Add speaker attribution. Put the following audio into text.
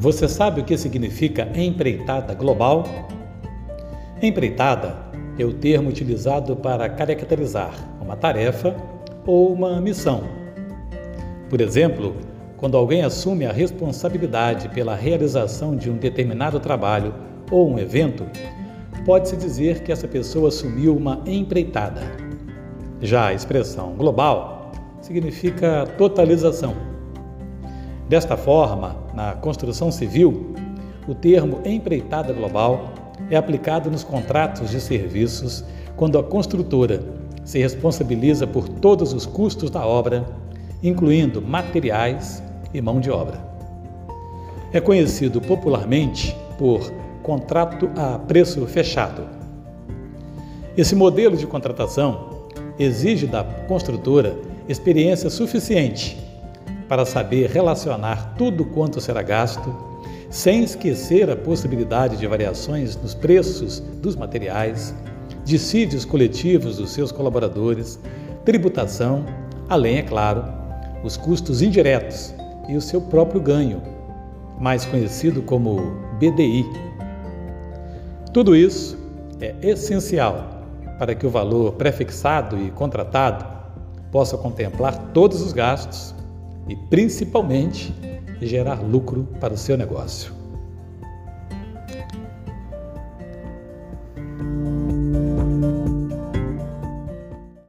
Speaker 1: Você sabe o que significa empreitada global? Empreitada é o termo utilizado para caracterizar uma tarefa ou uma missão. Por exemplo, quando alguém assume a responsabilidade pela realização de um determinado trabalho ou um evento, pode-se dizer que essa pessoa assumiu uma empreitada. Já a expressão global significa totalização. Desta forma, na construção civil, o termo empreitada global é aplicado nos contratos de serviços quando a construtora se responsabiliza por todos os custos da obra, incluindo materiais e mão de obra. É conhecido popularmente por contrato a preço fechado. Esse modelo de contratação exige da construtora experiência suficiente para saber relacionar tudo quanto será gasto, sem esquecer a possibilidade de variações nos preços dos materiais, dissídios coletivos dos seus colaboradores, tributação, além, é claro, os custos indiretos e o seu próprio ganho, mais conhecido como BDI. Tudo isso é essencial para que o valor prefixado e contratado possa contemplar todos os gastos e, principalmente, gerar lucro para o seu negócio.